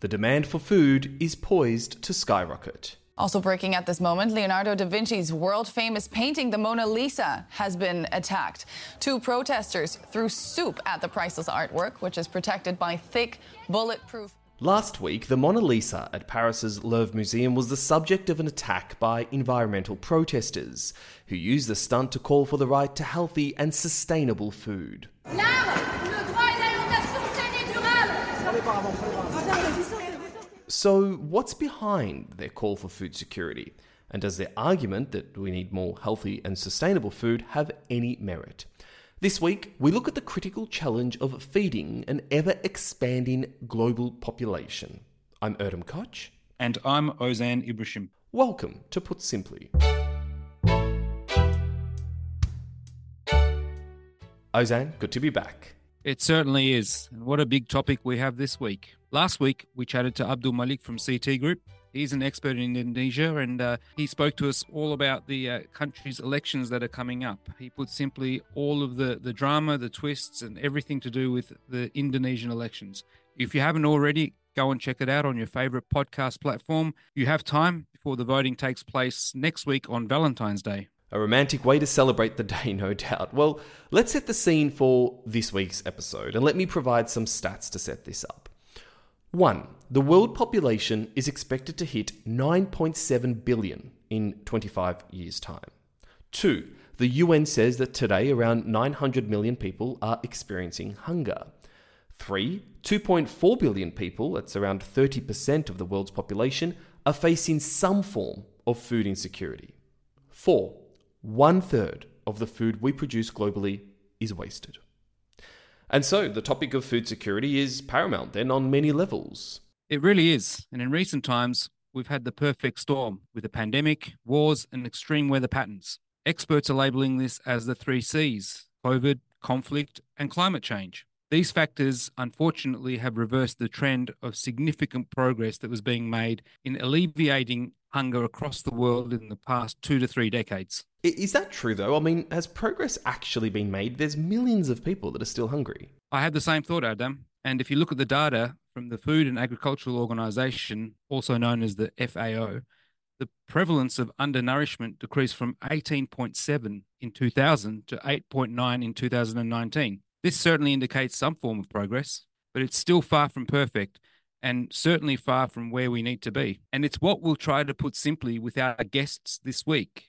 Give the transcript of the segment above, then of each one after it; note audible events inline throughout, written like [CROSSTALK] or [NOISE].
The demand for food is poised to skyrocket. Also breaking at this moment, Leonardo da Vinci's world famous painting, the Mona Lisa, has been attacked. Two protesters threw soup at the priceless artwork, which is protected by thick, bulletproof. Last week, the Mona Lisa at Paris's Louvre Museum was the subject of an attack by environmental protesters, who used the stunt to call for the right to healthy and sustainable food. So, what's behind their call for food security? And does their argument that we need more healthy and sustainable food have any merit? This week, we look at the critical challenge of feeding an ever expanding global population. I'm Erdem Koch. And I'm Ozan Ibrahim. Welcome to Put Simply. Ozan, good to be back. It certainly is. And what a big topic we have this week. Last week, we chatted to Abdul Malik from CT Group. He's an expert in Indonesia and uh, he spoke to us all about the uh, country's elections that are coming up. He put simply all of the, the drama, the twists, and everything to do with the Indonesian elections. If you haven't already, go and check it out on your favorite podcast platform. You have time before the voting takes place next week on Valentine's Day. A romantic way to celebrate the [LAUGHS] day, no doubt. Well, let's set the scene for this week's episode and let me provide some stats to set this up. 1. The world population is expected to hit 9.7 billion in 25 years' time. 2. The UN says that today around 900 million people are experiencing hunger. 3. 2.4 billion people, that's around 30% of the world's population, are facing some form of food insecurity. 4. One third of the food we produce globally is wasted. And so the topic of food security is paramount then on many levels. It really is. And in recent times, we've had the perfect storm with a pandemic, wars, and extreme weather patterns. Experts are labeling this as the three C's COVID, conflict, and climate change. These factors, unfortunately, have reversed the trend of significant progress that was being made in alleviating hunger across the world in the past two to three decades. Is that true, though? I mean, has progress actually been made? There's millions of people that are still hungry. I had the same thought, Adam. And if you look at the data from the Food and Agricultural Organization, also known as the FAO, the prevalence of undernourishment decreased from 18.7 in 2000 to 8.9 in 2019. This certainly indicates some form of progress, but it's still far from perfect and certainly far from where we need to be. And it's what we'll try to put simply with our guests this week.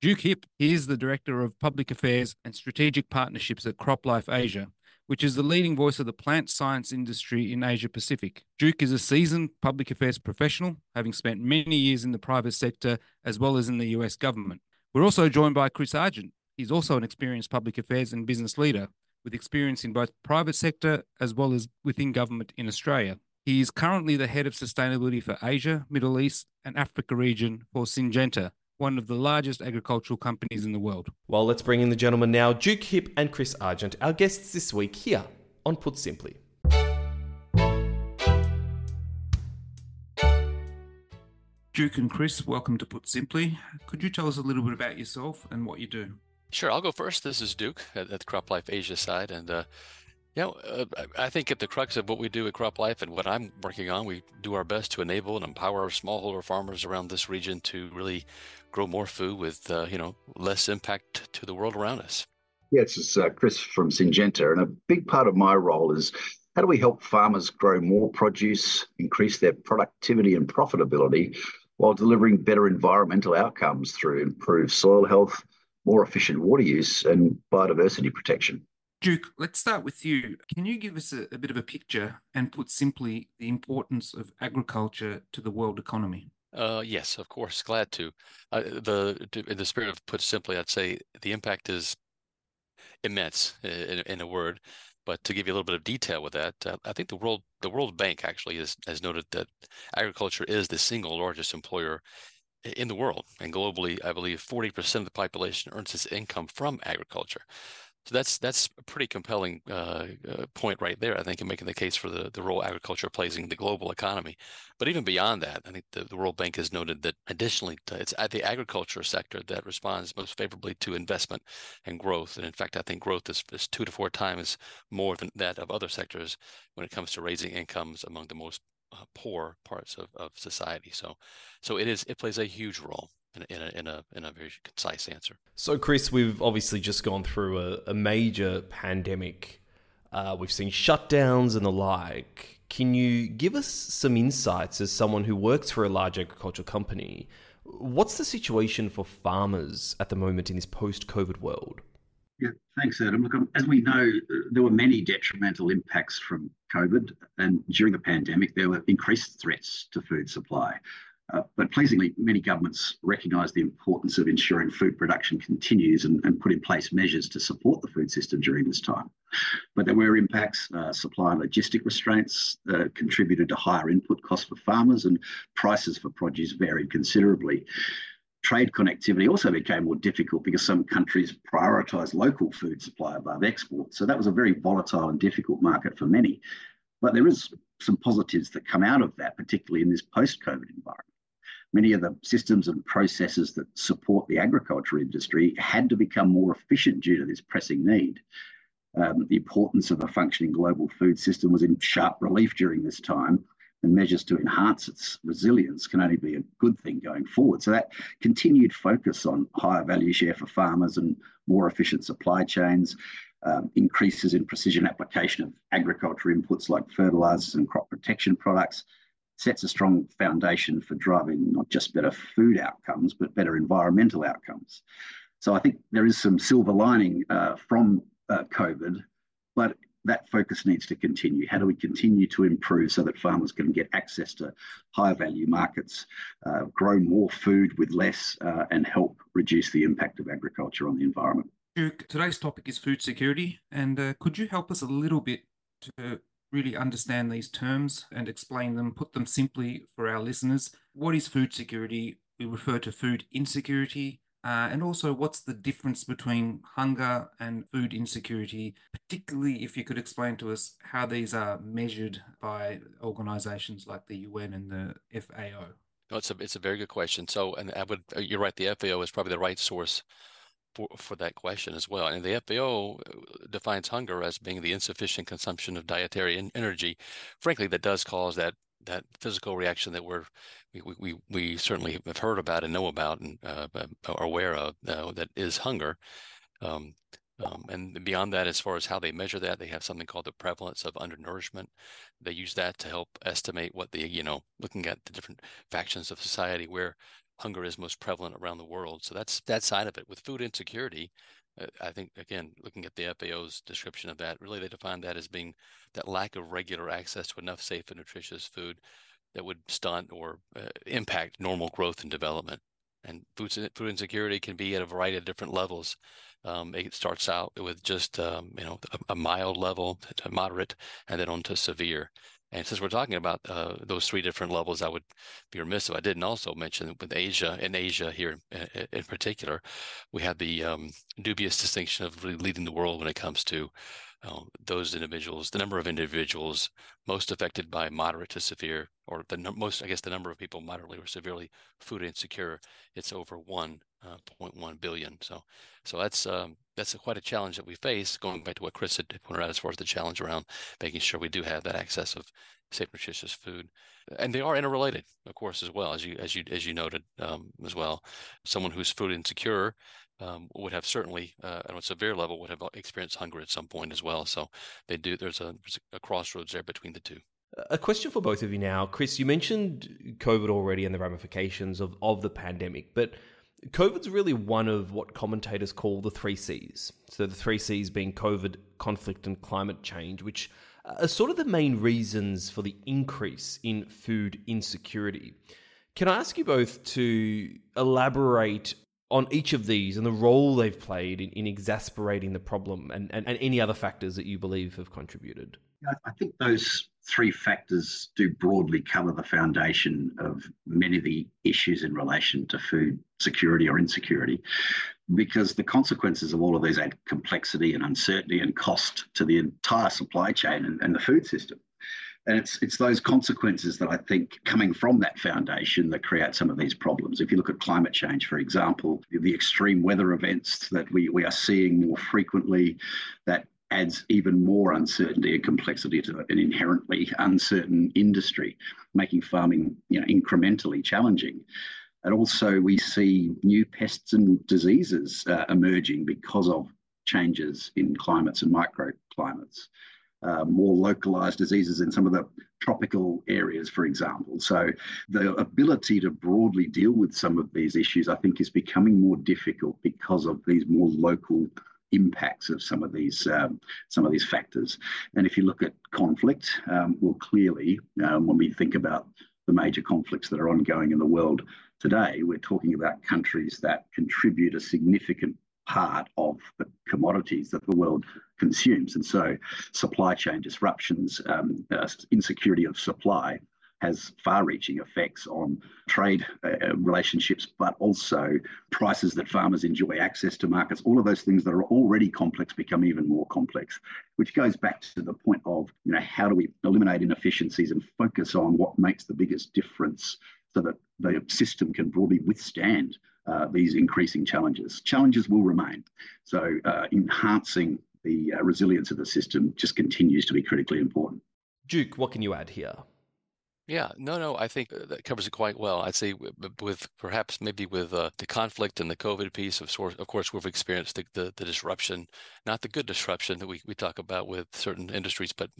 Duke Hipp is the Director of Public Affairs and Strategic Partnerships at CropLife Asia, which is the leading voice of the plant science industry in Asia Pacific. Duke is a seasoned public affairs professional, having spent many years in the private sector as well as in the US government. We're also joined by Chris Argent. He's also an experienced public affairs and business leader with experience in both private sector as well as within government in Australia. He is currently the head of sustainability for Asia, Middle East, and Africa region for Syngenta, one of the largest agricultural companies in the world. Well, let's bring in the gentlemen now, Duke Hipp and Chris Argent, our guests this week here on Put Simply. Duke and Chris, welcome to Put Simply. Could you tell us a little bit about yourself and what you do? Sure, I'll go first. This is Duke at, at CropLife Asia side, and uh, yeah, uh, I think at the crux of what we do at CropLife and what I'm working on, we do our best to enable and empower smallholder farmers around this region to really grow more food with uh, you know less impact to the world around us. Yeah, it's uh, Chris from Syngenta, and a big part of my role is how do we help farmers grow more produce, increase their productivity and profitability, while delivering better environmental outcomes through improved soil health, more efficient water use, and biodiversity protection. Duke, let's start with you. Can you give us a, a, bit of a picture and put simply the importance of agriculture to the world economy? Uh, yes, of course, glad to. Uh, the to, in the spirit of put simply, I'd say the impact is immense in, in a word. But to give you a little bit of detail with that, uh, I think the world the World Bank actually is, has noted that agriculture is the single largest employer in the world and globally. I believe 40% of the population earns its income from agriculture. So that's that's a pretty compelling uh, uh, point right there. I think in making the case for the, the role agriculture plays in the global economy. But even beyond that, I think the, the World Bank has noted that additionally, it's at the agriculture sector that responds most favorably to investment and growth. And in fact, I think growth is, is two to four times more than that of other sectors when it comes to raising incomes among the most uh, poor parts of, of society. So, so it is it plays a huge role in, in, a, in a in a very concise answer. So, Chris, we've obviously just gone through a, a major pandemic. Uh, we've seen shutdowns and the like. Can you give us some insights as someone who works for a large agricultural company? What's the situation for farmers at the moment in this post-COVID world? Yeah, thanks, Adam. Look, um, as we know, there were many detrimental impacts from COVID, and during the pandemic, there were increased threats to food supply. Uh, but pleasingly, many governments recognise the importance of ensuring food production continues and, and, put in place measures to support the food system during this time. But there were impacts, uh, supply and logistic restraints uh, contributed to higher input costs for farmers, and prices for produce varied considerably. Trade connectivity also became more difficult because some countries prioritised local food supply above export. So that was a very volatile and difficult market for many. But there is some positives that come out of that, particularly in this post COVID environment many of the systems and processes that support the agriculture industry had to become more efficient due to this pressing need. Um, the importance of a functioning global food system was in sharp relief during this time, and measures to enhance its resilience can only be a good thing going forward. So, that continued focus on higher value share for farmers and more efficient supply chains, um, increases in precision application of agriculture inputs like fertilisers and crop protection products, sets a strong foundation for driving not just better food outcomes, but better environmental outcomes. So I think there is some silver lining uh, from uh, COVID, but that focus needs to continue. How do we continue to improve so that farmers can get access to higher value markets, uh, grow more food with less, uh, and help reduce the impact of agriculture on the environment? Duke, Today's topic is food security, and uh, could you help us a little bit to really understand these terms and explain them, put them simply for our listeners. What is food security? We refer to food insecurity. Uh, and also, what's the difference between hunger and food insecurity, particularly if you could explain to us how these are measured by organizations like the UN and the FAO? It's a it's a very good question. So, and I would you're right. The FAO is probably the right source for, for that question as well. And the FAO uh, defines hunger as being the insufficient consumption of dietary energy. Frankly, that does cause that that physical reaction that we're we, we, we certainly have heard about and know about and uh, are aware of uh, that is hunger. Um, um, and beyond that, as far as how they measure that, they have something called the prevalence of undernourishment. They use that to help estimate what the, you know, looking at the different factions of society where hunger is most prevalent around the world. So that's that side of it. With food insecurity, I think again, looking at the FAO's description of that, really they define that as being that lack of regular access to enough safe and nutritious food that would stunt or uh, impact normal growth and development. And food food insecurity can be at a variety of different levels. Um, it starts out with just um, you know a, a mild level to moderate, and then on to severe. And since we're talking about uh, those three different levels, I would be remiss if I didn't also mention with Asia, in Asia here in, in particular, we have the um, dubious distinction of really leading the world when it comes to uh, those individuals, the number of individuals most affected by moderate to severe, or the no- most, I guess, the number of people moderately or severely food insecure. It's over 1.1 uh, billion. So, so that's um, that's a, quite a challenge that we face. Going back to what Chris had pointed out as far as the challenge around making sure we do have that access of safe, nutritious food, and they are interrelated, of course, as well as you as you as you noted um, as well. Someone who's food insecure um, would have certainly, uh, on a severe level, would have experienced hunger at some point as well. So they do. There's a, there's a crossroads there between the two. A question for both of you now, Chris. You mentioned COVID already and the ramifications of of the pandemic, but COVID's really one of what commentators call the three C's. So the three C's being COVID, conflict, and climate change, which are sort of the main reasons for the increase in food insecurity. Can I ask you both to elaborate on each of these and the role they've played in, in exasperating the problem and, and, and any other factors that you believe have contributed? I think those three factors do broadly cover the foundation of many of the issues in relation to food security or insecurity, because the consequences of all of these add complexity and uncertainty and cost to the entire supply chain and, and the food system. And it's it's those consequences that I think coming from that foundation that create some of these problems. If you look at climate change, for example, the extreme weather events that we, we are seeing more frequently, that adds even more uncertainty and complexity to an inherently uncertain industry, making farming you know, incrementally challenging. And also, we see new pests and diseases uh, emerging because of changes in climates and microclimates. Uh, more localized diseases in some of the tropical areas, for example. So, the ability to broadly deal with some of these issues, I think, is becoming more difficult because of these more local impacts of some of these um, some of these factors. And if you look at conflict, um, well, clearly, um, when we think about the major conflicts that are ongoing in the world today, we're talking about countries that contribute a significant part of the commodities that the world consumes. And so, supply chain disruptions, um, uh, insecurity of supply has far reaching effects on trade uh, relationships, but also prices that farmers enjoy, access to markets, all of those things that are already complex become even more complex, which goes back to the point of, you know, how do we eliminate inefficiencies and focus on what makes the biggest difference so that the system can broadly withstand uh, these increasing challenges. Challenges will remain. So uh, enhancing the uh, resilience of the system just continues to be critically important. Duke, what can you add here? Yeah, no, no, I think uh, that covers it quite well. I'd say with perhaps maybe with uh, the conflict and the COVID piece, of, of course, we've experienced the, the, the, disruption, not the good disruption that we, we talk about with certain industries, but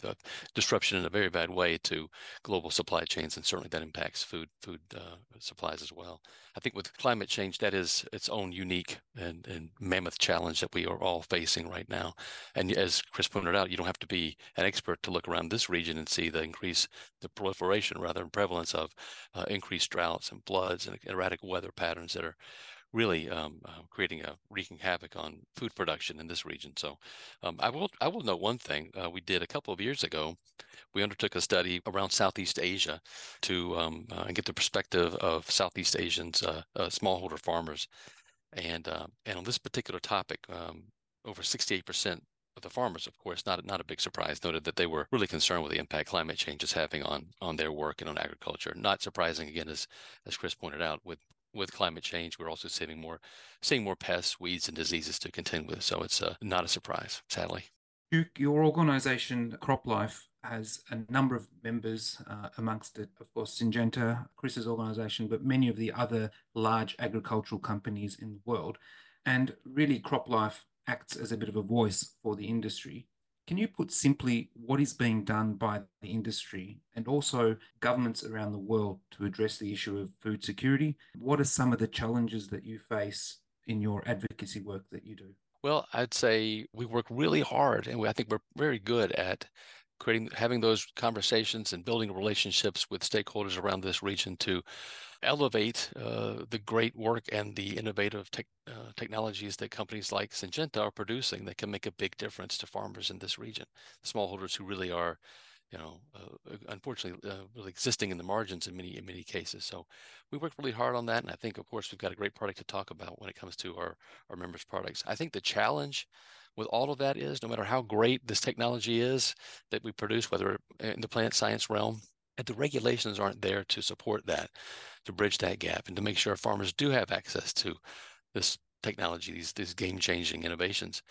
disruption in a very bad way to global supply chains, and certainly that impacts food food uh, supplies as well. I think with climate change, that is its own unique and, and mammoth challenge that we are all facing right now. And as Chris pointed out, you don't have to be an expert to look around this region and see the increase, the proliferation rather than prevalence of uh, increased droughts and floods and erratic weather patterns that are really um, uh, creating a wreaking havoc on food production in this region. So, um, I will I will note one thing uh, we did a couple of years ago. We undertook a study around Southeast Asia to um, uh, get the perspective of Southeast Asians, uh, uh, smallholder farmers, and uh, and on this particular topic, um, over 68 percent of the farmers, of course, not not a big surprise, noted that they were really concerned with the impact climate change is having on on their work and on agriculture. Not surprising, again, as as Chris pointed out, with with climate change, we're also seeing more seeing more pests, weeds, and diseases to contend with. So it's uh, not a surprise, sadly. Your organisation, CropLife, has a number of members, uh, amongst it, of course, Syngenta, Chris's organisation, but many of the other large agricultural companies in the world. And really, CropLife acts as a bit of a voice for the industry. Can you put simply what is being done by the industry and also governments around the world to address the issue of food security? What are some of the challenges that you face in your advocacy work that you do? Well, I'd say we work really hard, and we, I think we're very good at creating, having those conversations and building relationships with stakeholders around this region to elevate uh, the great work and the innovative te- uh, technologies that companies like Syngenta are producing that can make a big difference to farmers in this region, smallholders who really are, you know, uh, unfortunately, uh, really existing in the margins in many in many cases. So we worked really hard on that, and I think, of course, we've got a great product to talk about when it comes to our our members' products. I think the challenge with all of that is no matter how great this technology is that we produce, whether in the plant science realm the regulations aren't there to support that, to bridge that gap, and to make sure farmers do have access to this technology, these these game changing innovations.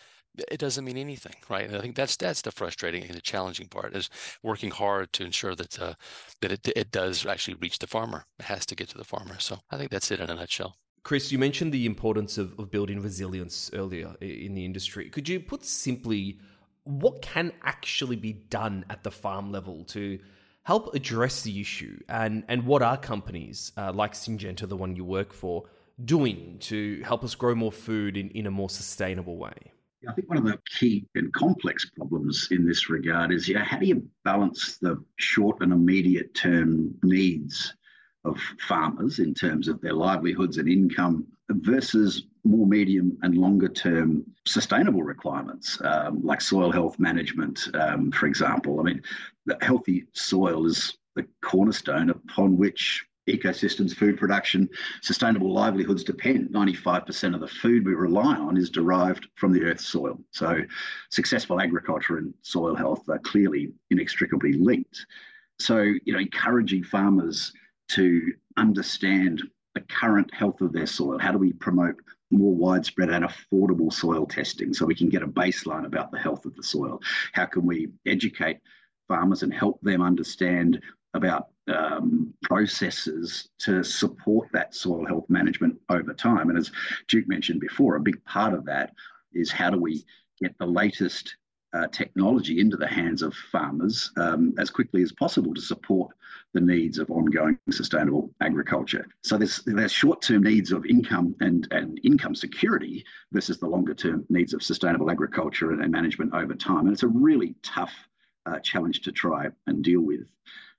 It doesn't mean anything, right? And I think that's that's the frustrating and the challenging part is working hard to ensure that uh, that it it does actually reach the farmer. It has to get to the farmer. So I think that's it in a nutshell. Chris, you mentioned the importance of, of building resilience earlier in the industry. Could you put simply what can actually be done at the farm level to help address the issue? And, and what are companies uh, like Syngenta, the one you work for, doing to help us grow more food in, in a more sustainable way? I think one of the key and complex problems in this regard is, you know, how do you balance the short and immediate term needs of farmers in terms of their livelihoods and income versus more medium and longer term sustainable requirements um, like soil health management, um, for example. I mean, healthy soil is the cornerstone upon which ecosystems, food production, sustainable livelihoods depend. 95% of the food we rely on is derived from the earth's soil. So, successful agriculture and soil health are clearly inextricably linked. So, you know, encouraging farmers to understand the current health of their soil. How do we promote more widespread and affordable soil testing so we can get a baseline about the health of the soil? How can we educate farmers and help them understand about um, processes to support that soil health management over time? And as Duke mentioned before, a big part of that is how do we get the latest uh, technology into the hands of farmers um, as quickly as possible to support the needs of ongoing sustainable agriculture. So there's there's short-term needs of income and, and income security versus the longer-term needs of sustainable agriculture and, and management over time. And it's a really tough uh, challenge to try and deal with.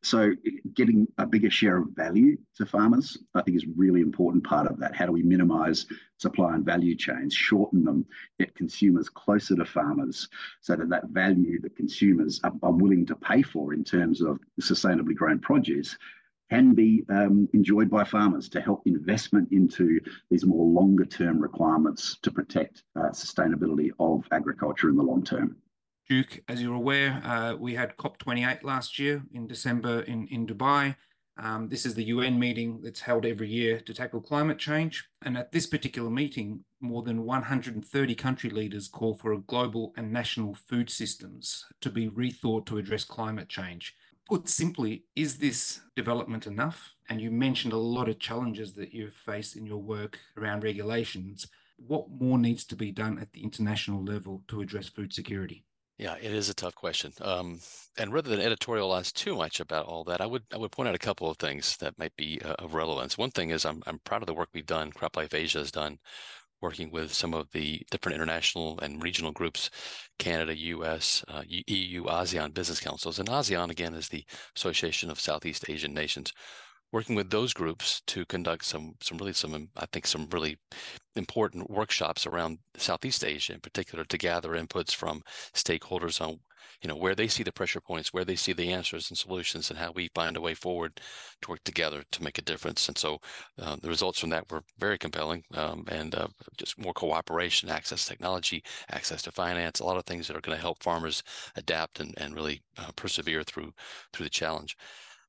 So getting a bigger share of value to farmers, I think is really important part of that. How do we minimize supply and value chains, shorten them, get consumers closer to farmers so that that value that consumers are, are willing to pay for in terms of sustainably grown produce can be um, enjoyed by farmers to help investment into these more longer term requirements to protect uh, sustainability of agriculture in the long term. Duke, as you're aware, uh, we had COP28 last year in December in, in Dubai. Um, this is the UN meeting that's held every year to tackle climate change. And at this particular meeting, more than 130 country leaders call for a global and national food systems to be rethought to address climate change. Put simply, is this development enough? And you mentioned a lot of challenges that you've faced in your work around regulations. What more needs to be done at the international level to address food security? Yeah, it is a tough question. Um, and rather than editorialize too much about all that, I would I would point out a couple of things that might be uh, of relevance. One thing is I'm I'm proud of the work we've done. CropLife Asia has done, working with some of the different international and regional groups, Canada, U.S., uh, EU, ASEAN business councils, and ASEAN again is the Association of Southeast Asian Nations working with those groups to conduct some some really some I think some really important workshops around Southeast Asia in particular to gather inputs from stakeholders on you know where they see the pressure points, where they see the answers and solutions, and how we find a way forward to work together to make a difference. And so uh, the results from that were very compelling, um, and uh, just more cooperation, access to technology, access to finance, a lot of things that are going to help farmers adapt and and really uh, persevere through through the challenge.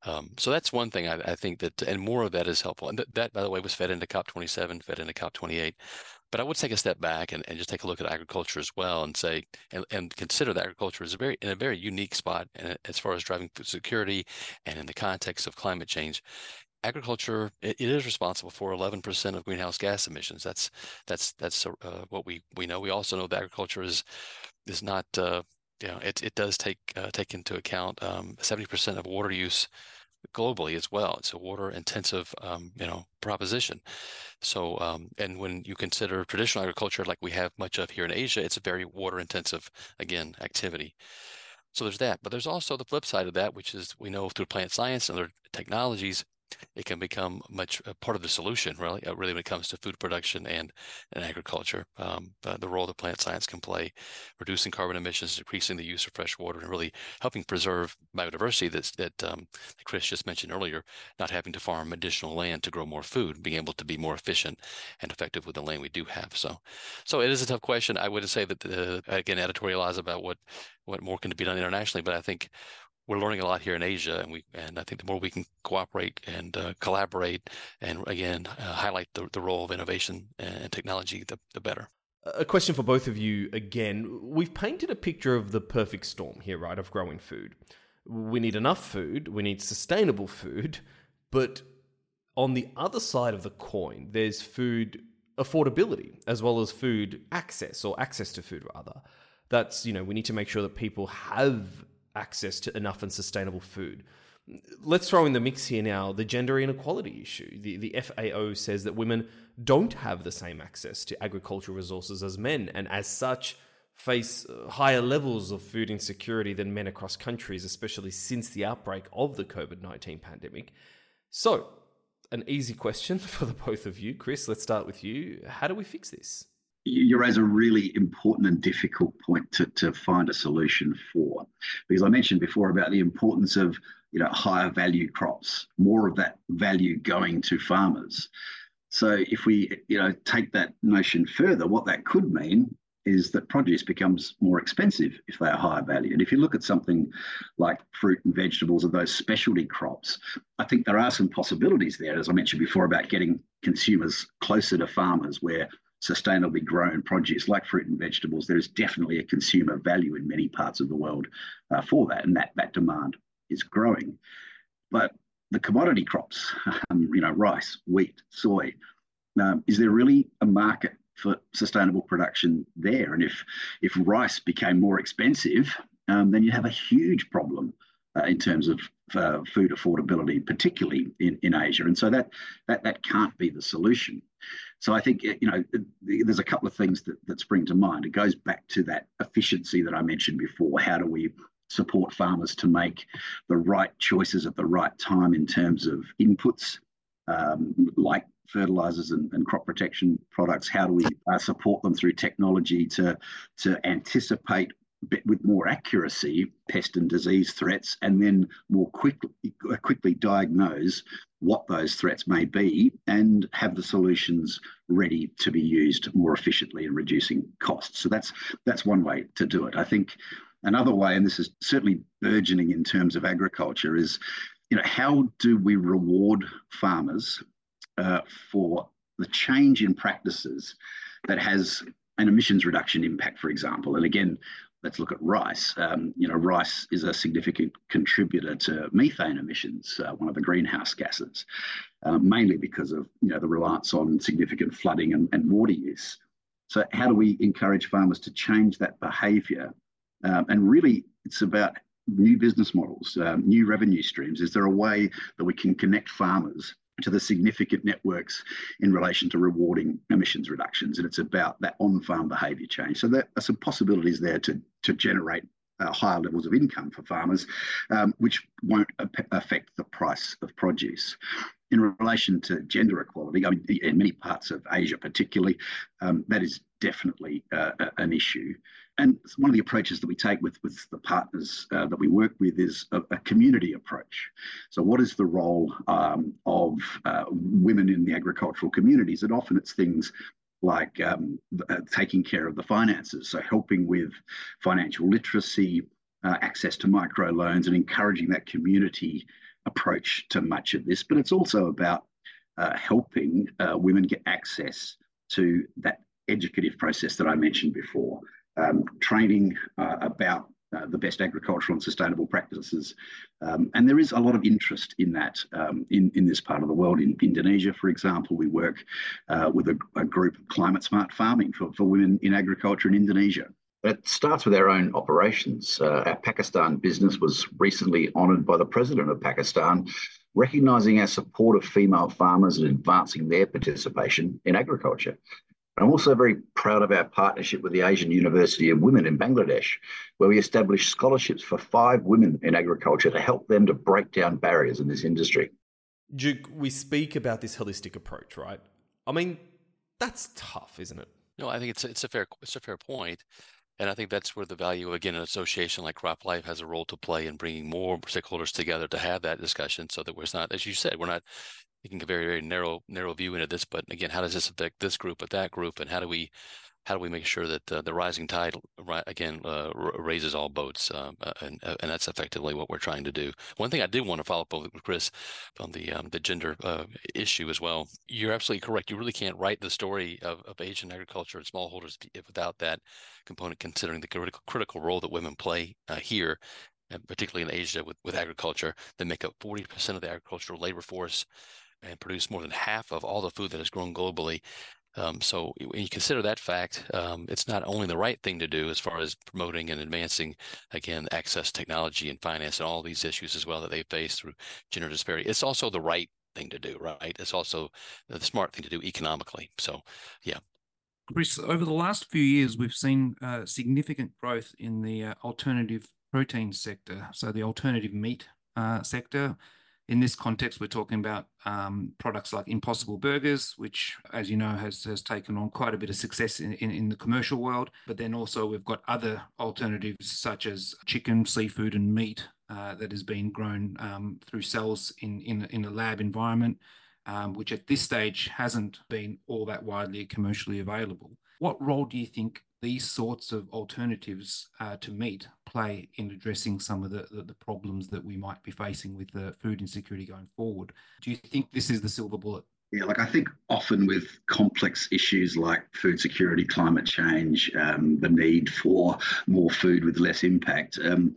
Um, so that's one thing I, I, think that, and more of that is helpful. And th- that, by the way, was fed into COP27, fed into COP28. But I would take a step back and, and just take a look at agriculture as well, and say, and, and consider that agriculture is a very in a very unique spot as far as driving food security, and in the context of climate change agriculture it, is responsible for 11% of greenhouse gas emissions that's that's that's uh, what we we know we also know that agriculture is is not uh, you know, it, it does take uh, take into account um, 70% of water use globally as well. It's a water intensive, um, you know, proposition. So, um, and when you consider traditional agriculture like we have much of here in Asia, it's a very water intensive, again, activity. So there's that, but there's also the flip side of that, which is we know through plant science and other technologies, it can become much uh, part of the solution, really, uh, really when it comes to food production and, and agriculture. Um, uh, the role that plant science can play, reducing carbon emissions, decreasing the use of fresh water, and really helping preserve biodiversity that's, that, um, that Chris just mentioned earlier, not having to farm additional land to grow more food, being able to be more efficient and effective with the land we do have. So, so it is a tough question. I would say that, the, again, editorialize about what, what more can be done internationally, but I think we're learning a lot here in Asia, and we and I think the more we can cooperate and uh, collaborate, and again uh, highlight the, the role of innovation and technology, the, the better. A question for both of you again. We've painted a picture of the perfect storm here, right? Of growing food. We need enough food. We need sustainable food, but on the other side of the coin, there's food affordability as well as food access or access to food rather. That's you know we need to make sure that people have access to enough and sustainable food. Let's throw in the mix here now the gender inequality issue. The, the FAO says that women don't have the same access to agricultural resources as men, and as such, face uh, higher levels of food insecurity than men across countries, especially since the outbreak of the COVID 19 pandemic. So, an easy question [LAUGHS] for the both of you. Chris, let's start with you. How do we fix this? You raise a really important and difficult point to, to find a solution for. Because I mentioned before about the importance of you know higher value crops, more of that value going to farmers. So if we you know take that notion further, what that could mean is that produce becomes more expensive if they are higher value. And if you look at something like fruit and vegetables or those specialty crops, I think there are some possibilities there, as I mentioned before, about getting consumers closer to farmers where sustainably grown produce like fruit and vegetables, there is definitely a consumer value in many parts of the world uh, for that, and that that demand is growing. But the commodity crops, [LAUGHS] um, you know, rice, wheat, soy, um, is there really a market for sustainable production there? And if if rice became more expensive, um, then you have a huge problem uh, in terms of uh, food affordability, particularly in, in Asia. And so that, that that can't be the solution. So I think you know there's a couple of things that, that spring to mind. It goes back to that efficiency that I mentioned before. How do we support farmers to make the right choices at the right time in terms of inputs, um, like fertilizers and, and, crop protection products? How do we uh, support them through technology to to anticipate with more accuracy pest and disease threats and then more quickly quickly diagnose what those threats may be and have the solutions ready to be used more efficiently in reducing costs so that's that's one way to do it i think another way and this is certainly burgeoning in terms of agriculture is you know how do we reward farmers uh, for the change in practices that has an emissions reduction impact, for example. And again, let's look at rice. Um, you know, rice is a significant contributor to methane emissions, uh, one of the greenhouse gases, uh, mainly because of you know the reliance on significant flooding and, and water use. So, how do we encourage farmers to change that behaviour? Um, and really, it's about new business models, um, new revenue streams. Is there a way that we can connect farmers to the significant networks in relation to rewarding emissions reductions. And it's about that on farm behaviour change. So there are some possibilities there to, to generate uh, higher levels of income for farmers, um, which won't affect the price of produce. In relation to gender equality, I mean, in many parts of Asia, particularly, um, that is definitely uh, an issue. And one of the approaches that we take with, with the partners uh, that we work with is a, a, community approach. So, what is the role um, of uh, women in the agricultural communities? And often it's things like um, uh, taking care of the finances, so helping with financial literacy, uh, access to microloans, and encouraging that community approach to much of this. But it's also about uh, helping uh, women get access to that educative process that I mentioned before, um, training uh, about uh, the best agricultural and sustainable practices. Um, and there is a lot of interest in that um, in, in this part of the world. In Indonesia, for example, we work uh, with a, a, group of climate smart farming for, for women in agriculture in Indonesia. It starts with our own operations. Uh, our Pakistan business was recently honoured by the President of Pakistan, recognising our support of female farmers and advancing their participation in agriculture. I'm also very proud of our partnership with the Asian University of Women in Bangladesh, where we established scholarships for five women in agriculture to help them to break down barriers in this industry. Duke, we speak about this holistic approach, right? I mean, that's tough, isn't it? No, I think it's it's a fair it's a fair point, and I think that's where the value again an association like CropLife has a role to play in bringing more stakeholders together to have that discussion, so that we're not, as you said, we're not taking a very very narrow narrow view into this but again how does this affect this group but that group? And how do we how do we make sure that uh, the rising tide again uh, raises all boats um, uh, and, uh, and that's effectively what we're trying to do. One thing i did want to follow up with chris on the um, the gender uh, issue as well you're absolutely correct. You really can't write the story of, of asian agriculture and smallholders without that component considering the critical critical role that women play uh, here particularly in asia with, with agriculture. They make up 40% of the agricultural labor force and produce more than half of all the food that is grown globally. Um, so when you consider that fact, um, it's not only the right thing to do as far as promoting and advancing, again, access technology and finance and all these issues as well that they face through gender disparity. It's also the right thing to do, right? It's also the smart thing to do economically. So, yeah. Chris, over the last few years, we've seen uh, significant growth in the uh, alternative protein sector, so the alternative meat uh, sector. In this context, we're talking about um, products like Impossible Burgers, which, as you know, has, has taken on quite a bit of success in, in, in the commercial world. But then also we've got other alternatives such as chicken, seafood, and meat uh, that has been grown um, through cells in, in, in a lab environment, um, which at this stage hasn't been all that widely commercially available. What role do you think these sorts of alternatives uh, to meat play in addressing some of the, the, the, problems that we might be facing with the food insecurity going forward. Do you think this is the silver bullet? Yeah, like I think often with complex issues like food security, climate change, um, the need for more food with less impact, um,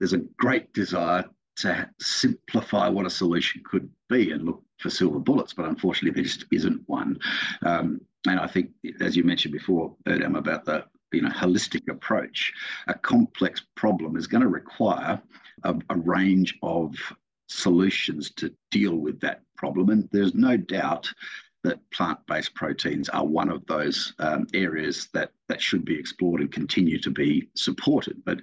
there's a great desire to simplify what a solution could be and look for silver bullets, but unfortunately there just isn't one. Um, and I think, as you mentioned before, Adam, about the you know holistic approach, a complex problem is going to require a, a range of solutions to deal with that problem. And there's no doubt that plant-based proteins are one of those um, areas that that should be explored and continue to be supported. But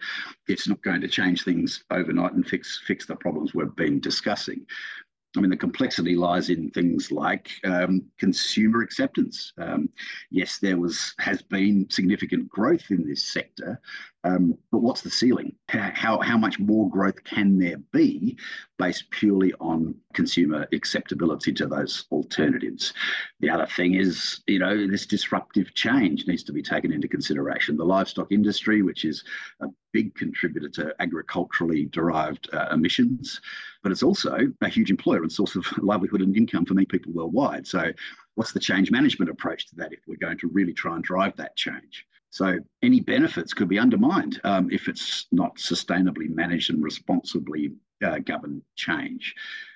it's not going to change things overnight and fix fix the problems we've been discussing. I mean, the complexity lies in things like um, consumer acceptance. Um, yes, there was has been significant growth in this sector, um, but what's the ceiling? How, how much more growth can there be based purely on consumer acceptability to those alternatives? The other thing is, you know, this disruptive change needs to be taken into consideration. The livestock industry, which is a big contributor to agriculturally derived uh, emissions, but it's also a huge employer and source of [LAUGHS] livelihood and income for many people worldwide. So, what's the change management approach to that if we're going to really try and drive that change? So any benefits could be undermined um, if it's not sustainably managed and responsibly uh, governed change.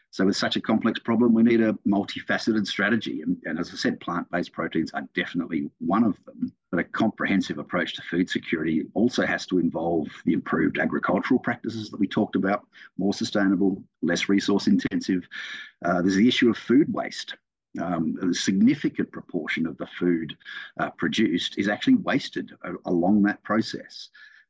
So with such a complex problem, we need a multifaceted strategy. And, and as I said, plant-based proteins are definitely one of them. But a comprehensive approach to food security also has to involve the improved agricultural practices that we talked about, more sustainable, less resource intensive. Uh, there's the issue of food waste um, a significant proportion of the food uh, produced is actually wasted uh, along that process.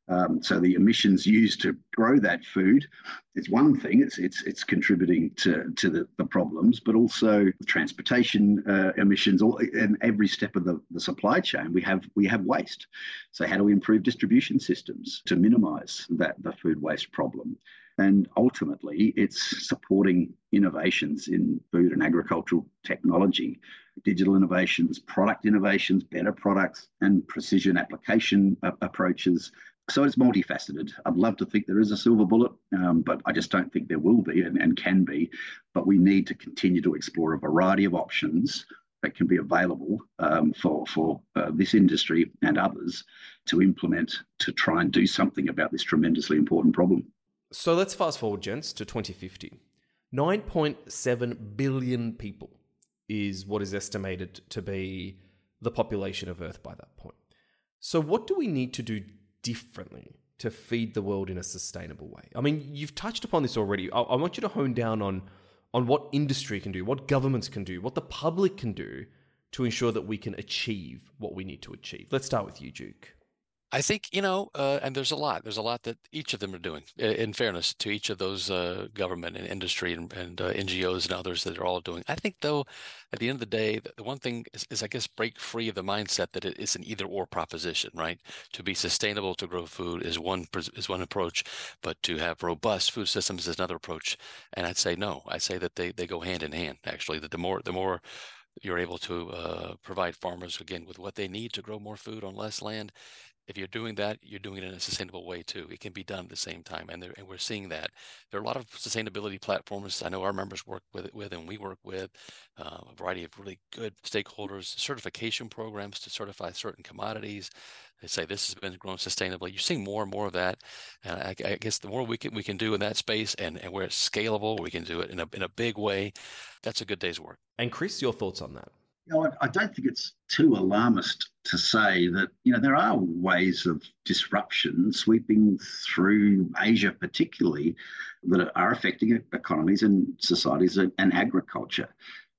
Um, so the emissions used to grow that food is one thing. It's it's it's contributing to to the, the problems, but also transportation uh, emissions. All in every step of the, the supply chain, we have we have waste. So how do we improve distribution systems to minimise that the food waste problem? And ultimately, it's supporting innovations in food and agricultural technology, digital innovations, product innovations, better products, and precision application approaches. So it's multifaceted. I'd love to think there is a silver bullet, um, but I just don't think there will be and, and can be. But we need to continue to explore a variety of options that can be available um, for, for uh, this industry and others to implement to try and do something about this tremendously important problem. So let's fast forward, gents, to 2050. 9.7 billion people is what is estimated to be the population of Earth by that point. So, what do we need to do differently to feed the world in a sustainable way? I mean, you've touched upon this already. I, I want you to hone down on, on what industry can do, what governments can do, what the public can do to ensure that we can achieve what we need to achieve. Let's start with you, Duke. I think you know, uh, and there's a lot. There's a lot that each of them are doing. In fairness to each of those uh, government and industry and, and uh, NGOs and others that are all doing. I think though, at the end of the day, the, one thing is, is, I guess, break free of the mindset that it is an either-or proposition. Right? To be sustainable to grow food is one is one approach, but to have robust food systems is another approach. And I'd say no. I say that they they go hand in hand. Actually, that the more the more you're able to uh, provide farmers again with what they need to grow more food on less land if you're doing that, you're doing it in a sustainable way too. It can be done at the same time, and, and we're seeing that. There are a lot of sustainability platforms. I know our members work with, with and we work with uh, a variety of really good stakeholders, certification programs to certify certain commodities. They say this has been grown sustainably. You're seeing more and more of that, and I, I guess the more we can we can do in that space, and, and where it's scalable, we can do it in a in a big way. That's a good day's work. And Chris, your thoughts on that? You know, I, I don't think it's too alarmist to say that you know there are ways of disruption sweeping through Asia, particularly that are affecting economies and societies and, agriculture.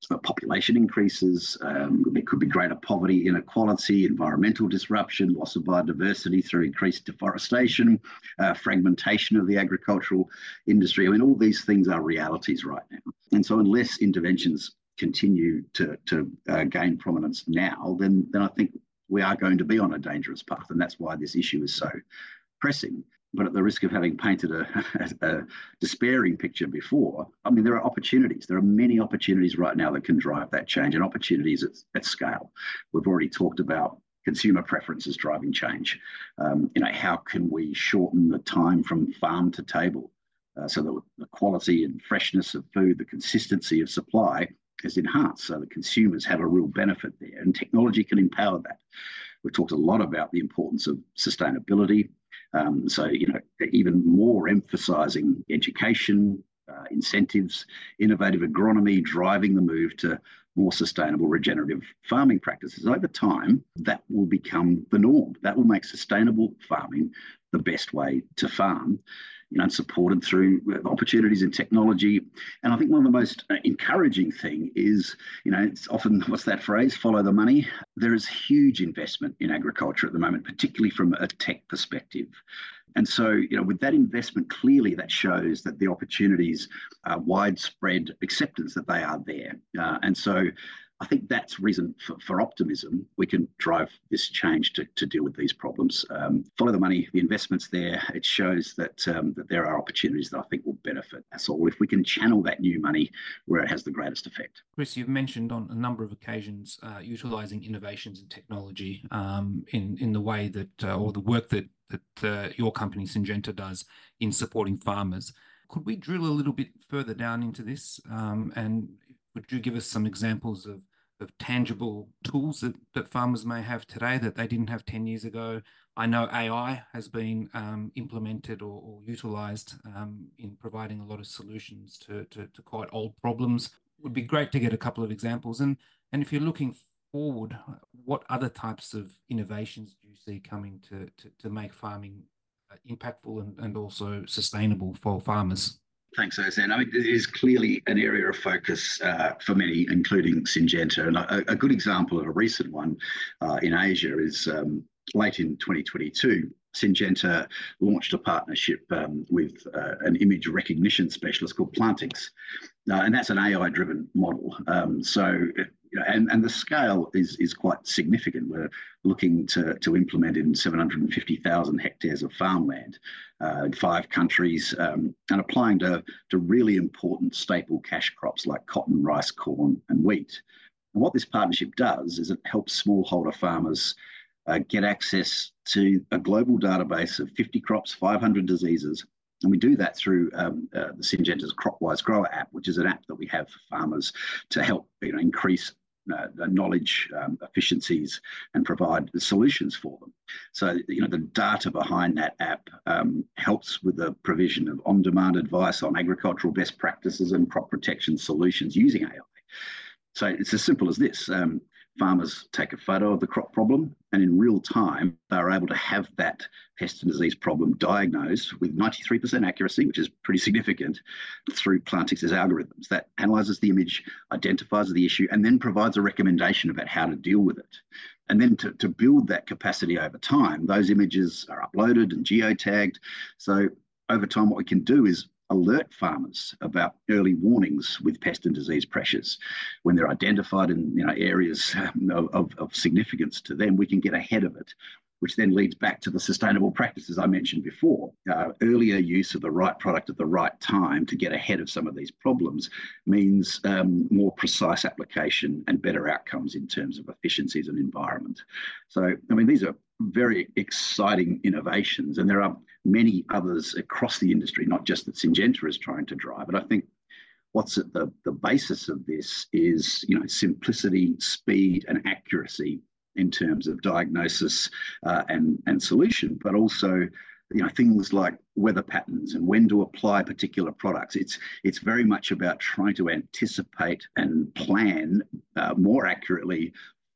So population increases, um, there could be greater poverty, inequality, environmental disruption, loss of biodiversity through increased deforestation, uh, fragmentation of the agricultural industry. I mean, all these things are realities right now. And so, unless interventions continue to, to uh, gain prominence now, then, then I think we are going to be on a dangerous path. And that's why this issue is so pressing. But at the risk of having painted [LAUGHS] a, a, despairing picture before, I mean, there are opportunities. There are many opportunities right now that can drive that change and opportunities at, at scale. We've already talked about consumer preferences driving change. Um, you know, how can we shorten the time from farm to table uh, so that the quality and freshness of food, the consistency of supply is enhanced so that consumers have a real benefit there. And technology can empower that. We've talked a lot about the importance of sustainability. Um, so, you know, even more emphasizing education, uh, incentives, innovative agronomy, driving the move to more sustainable regenerative farming practices. Over time, that will become the norm. That will make sustainable farming the best way to farm you know, supported through opportunities in technology. And I think one of the most uh, encouraging thing is, you know, it's often [LAUGHS] what's that phrase, follow the money. There is huge investment in agriculture at the moment, particularly from a tech perspective. And so, you know, with that investment, clearly that shows that the opportunities are widespread acceptance that they are there. Uh, and so I think that's reason for, for, optimism. We can drive this change to, to deal with these problems. Um, follow the money, the investments there. It shows that um, that there are opportunities that I think will benefit us all if we can channel that new money where it has the greatest effect. Chris, you've mentioned on a number of occasions uh, utilising innovations and technology um, in in the way that uh, or the work that that uh, your company Syngenta does in supporting farmers. Could we drill a little bit further down into this? Um, and would you give us some examples of of tangible tools that, that farmers may have today that they didn't have 10 years ago. I know AI has been um, implemented or, or utilized um, in providing a lot of solutions to, to, to, quite old problems. It would be great to get a couple of examples. And, and if you're looking forward, what other types of innovations do you see coming to, to, to make farming uh, impactful and, and also sustainable for farmers? Thanks, Ozan. I mean, it is clearly an area of focus uh, for many, including Syngenta. And a, a, good example of a recent one uh, in Asia is um, late in 2022. Syngenta launched a partnership um, with uh, an image recognition specialist called Plantix. Uh, and that's an AI driven model. Um, so and, and the scale is, is quite significant. We're looking to, to implement in 750,000 hectares of farmland uh, in five countries um, and applying to, to really important staple cash crops like cotton, rice, corn, and wheat. And what this partnership does is it helps smallholder farmers uh, get access to a global database of 50 crops, 500 diseases, and we do that through um, uh, the Syngenta's CropWise Grower app, which is an app that we have for farmers to help you know, increase knowledge um, efficiencies and provide solutions for them. So, you know, the data behind that app um, helps with the provision of on-demand advice on agricultural best practices and crop protection solutions using AI. So it's as simple as this. Um, farmers take a photo of the crop problem and in real time they're able to have that pest and disease problem diagnosed with 93% accuracy which is pretty significant through plantix's algorithms. That analyzes the image identifies the issue and then provides a recommendation about how to deal with it. And then to, to build that capacity over time those images are uploaded and geotagged. So over time what we can do is alert farmers about early warnings with pest and disease pressures. When they're identified in you know, areas of, of, of significance to them, we can get ahead of it which then leads back to the sustainable practices I mentioned before. Uh, earlier use of the right product at the right time to get ahead of some of these problems means um, more precise application and better outcomes in terms of efficiencies and environment. So, I mean, these are very exciting innovations, and there are many others across the industry, not just that Syngenta is trying to drive. But I think what's at the, the basis of this is you know simplicity, speed, and accuracy in terms of diagnosis uh, and and solution, but also you know things like weather patterns and when to apply particular products. It's it's very much about trying to anticipate and plan uh, more accurately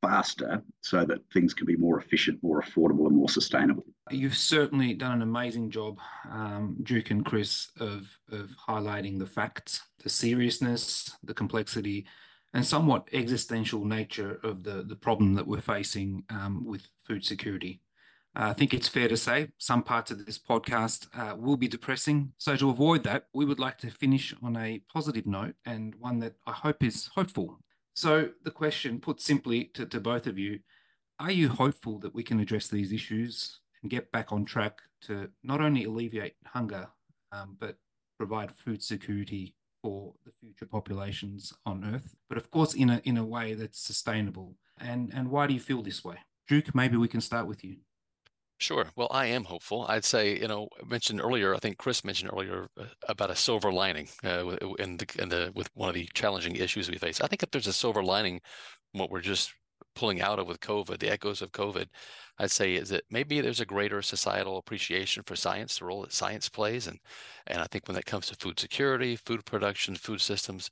faster so that things can be more efficient, more affordable, and more sustainable. You've certainly done an amazing job, um, Duke and Chris, of, of highlighting the facts, the seriousness, the complexity, and somewhat existential nature of the, the problem that we're facing um, with food security. I think it's fair to say some parts of this podcast uh, will be depressing. So, to avoid that, we would like to finish on a positive note and one that I hope is hopeful so, the question put simply to, to both of you are you hopeful that we can address these issues and get back on track to not only alleviate hunger, um, but provide food security for the future populations on Earth, but of course in a in a way that's sustainable. And and why do you feel this way, Duke? Maybe we can start with you. Sure. Well, I am hopeful. I'd say, you know, mentioned earlier, I think Chris mentioned earlier uh, about a silver lining uh, in the, in the with one of the challenging issues we face. I think if there's a silver lining, what we're just pulling out of with COVID, the echoes of COVID, I'd say is that maybe there's a greater societal appreciation for science, the role that science plays, and and I think when it comes to food security, food production, food systems,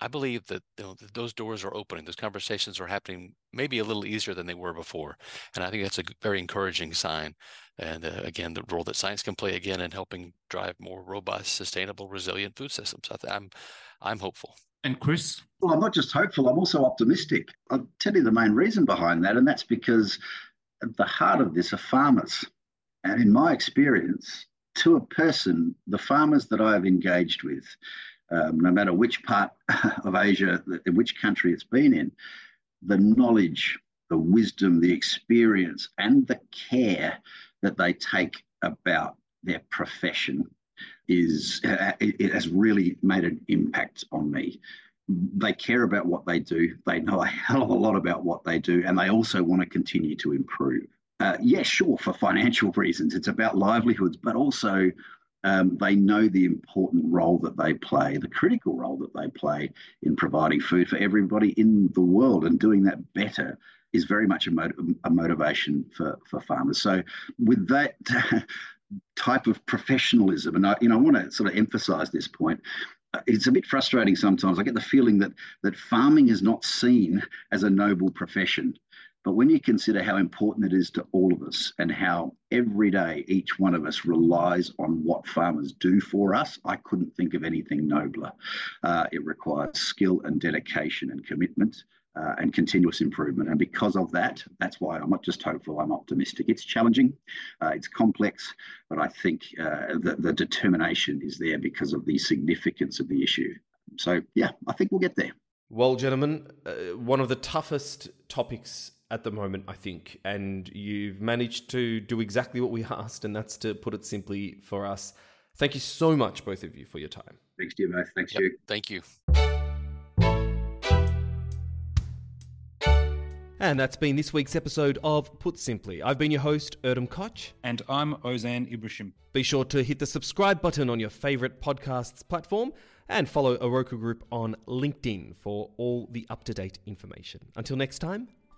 I believe that you know, those doors are opening. Those conversations are happening maybe a little easier than they were before, and I think that's a very encouraging sign. And uh, again, the role that science can play again in helping drive more robust, sustainable, resilient food systems. I am I'm, I'm hopeful. And Chris? Well, I'm not just hopeful. I'm also optimistic. I'll tell you the main reason behind that, and that's because at the heart of this are farmers. And in my experience, to a person, the farmers that I have engaged with um, no matter which part [LAUGHS] of Asia, which country it's been in, the knowledge, the wisdom, the experience, and the care that they take about their profession is it has really made an impact on me. They care about what they do. They know a hell of a lot about what they do, and they also want to continue to improve. Uh, yeah, sure, for financial [LAUGHS] reasons, it's about livelihoods, but also um, they know the important role that they play, the critical role that they play in providing food for everybody in the world, and doing that better is very much a, mot- a motivation for, for farmers. So, with that [LAUGHS] type of professionalism, and I, you know, I want to sort of emphasize this point. It's a bit frustrating sometimes. I get the feeling that that farming is not seen as a noble profession. But when you consider how important it is to all of us and how every day each one of us relies on what farmers do for us, I couldn't think of anything nobler. Uh, it requires skill and dedication and commitment. Uh, and continuous improvement. And because of that, that's why I'm not just hopeful, I'm optimistic. It's challenging, uh, it's complex, but I think uh, the, the determination is there because of the significance of the issue. So, yeah, I think we'll get there. Well, gentlemen, uh, one of the toughest topics at the moment, I think. And you've managed to do exactly what we [LAUGHS] asked, and that's to put it simply for us. Thank you so much, both of you, for your time. Thanks to you both. Thanks, yep, you. Thank you. And that's been this week's episode of Put Simply. I've been your host, Erdem Koch. And I'm Ozan Ibrahim. Be sure to hit the subscribe button on your favourite podcasts platform and follow Oroku Group on LinkedIn for all the up to date information. Until next time,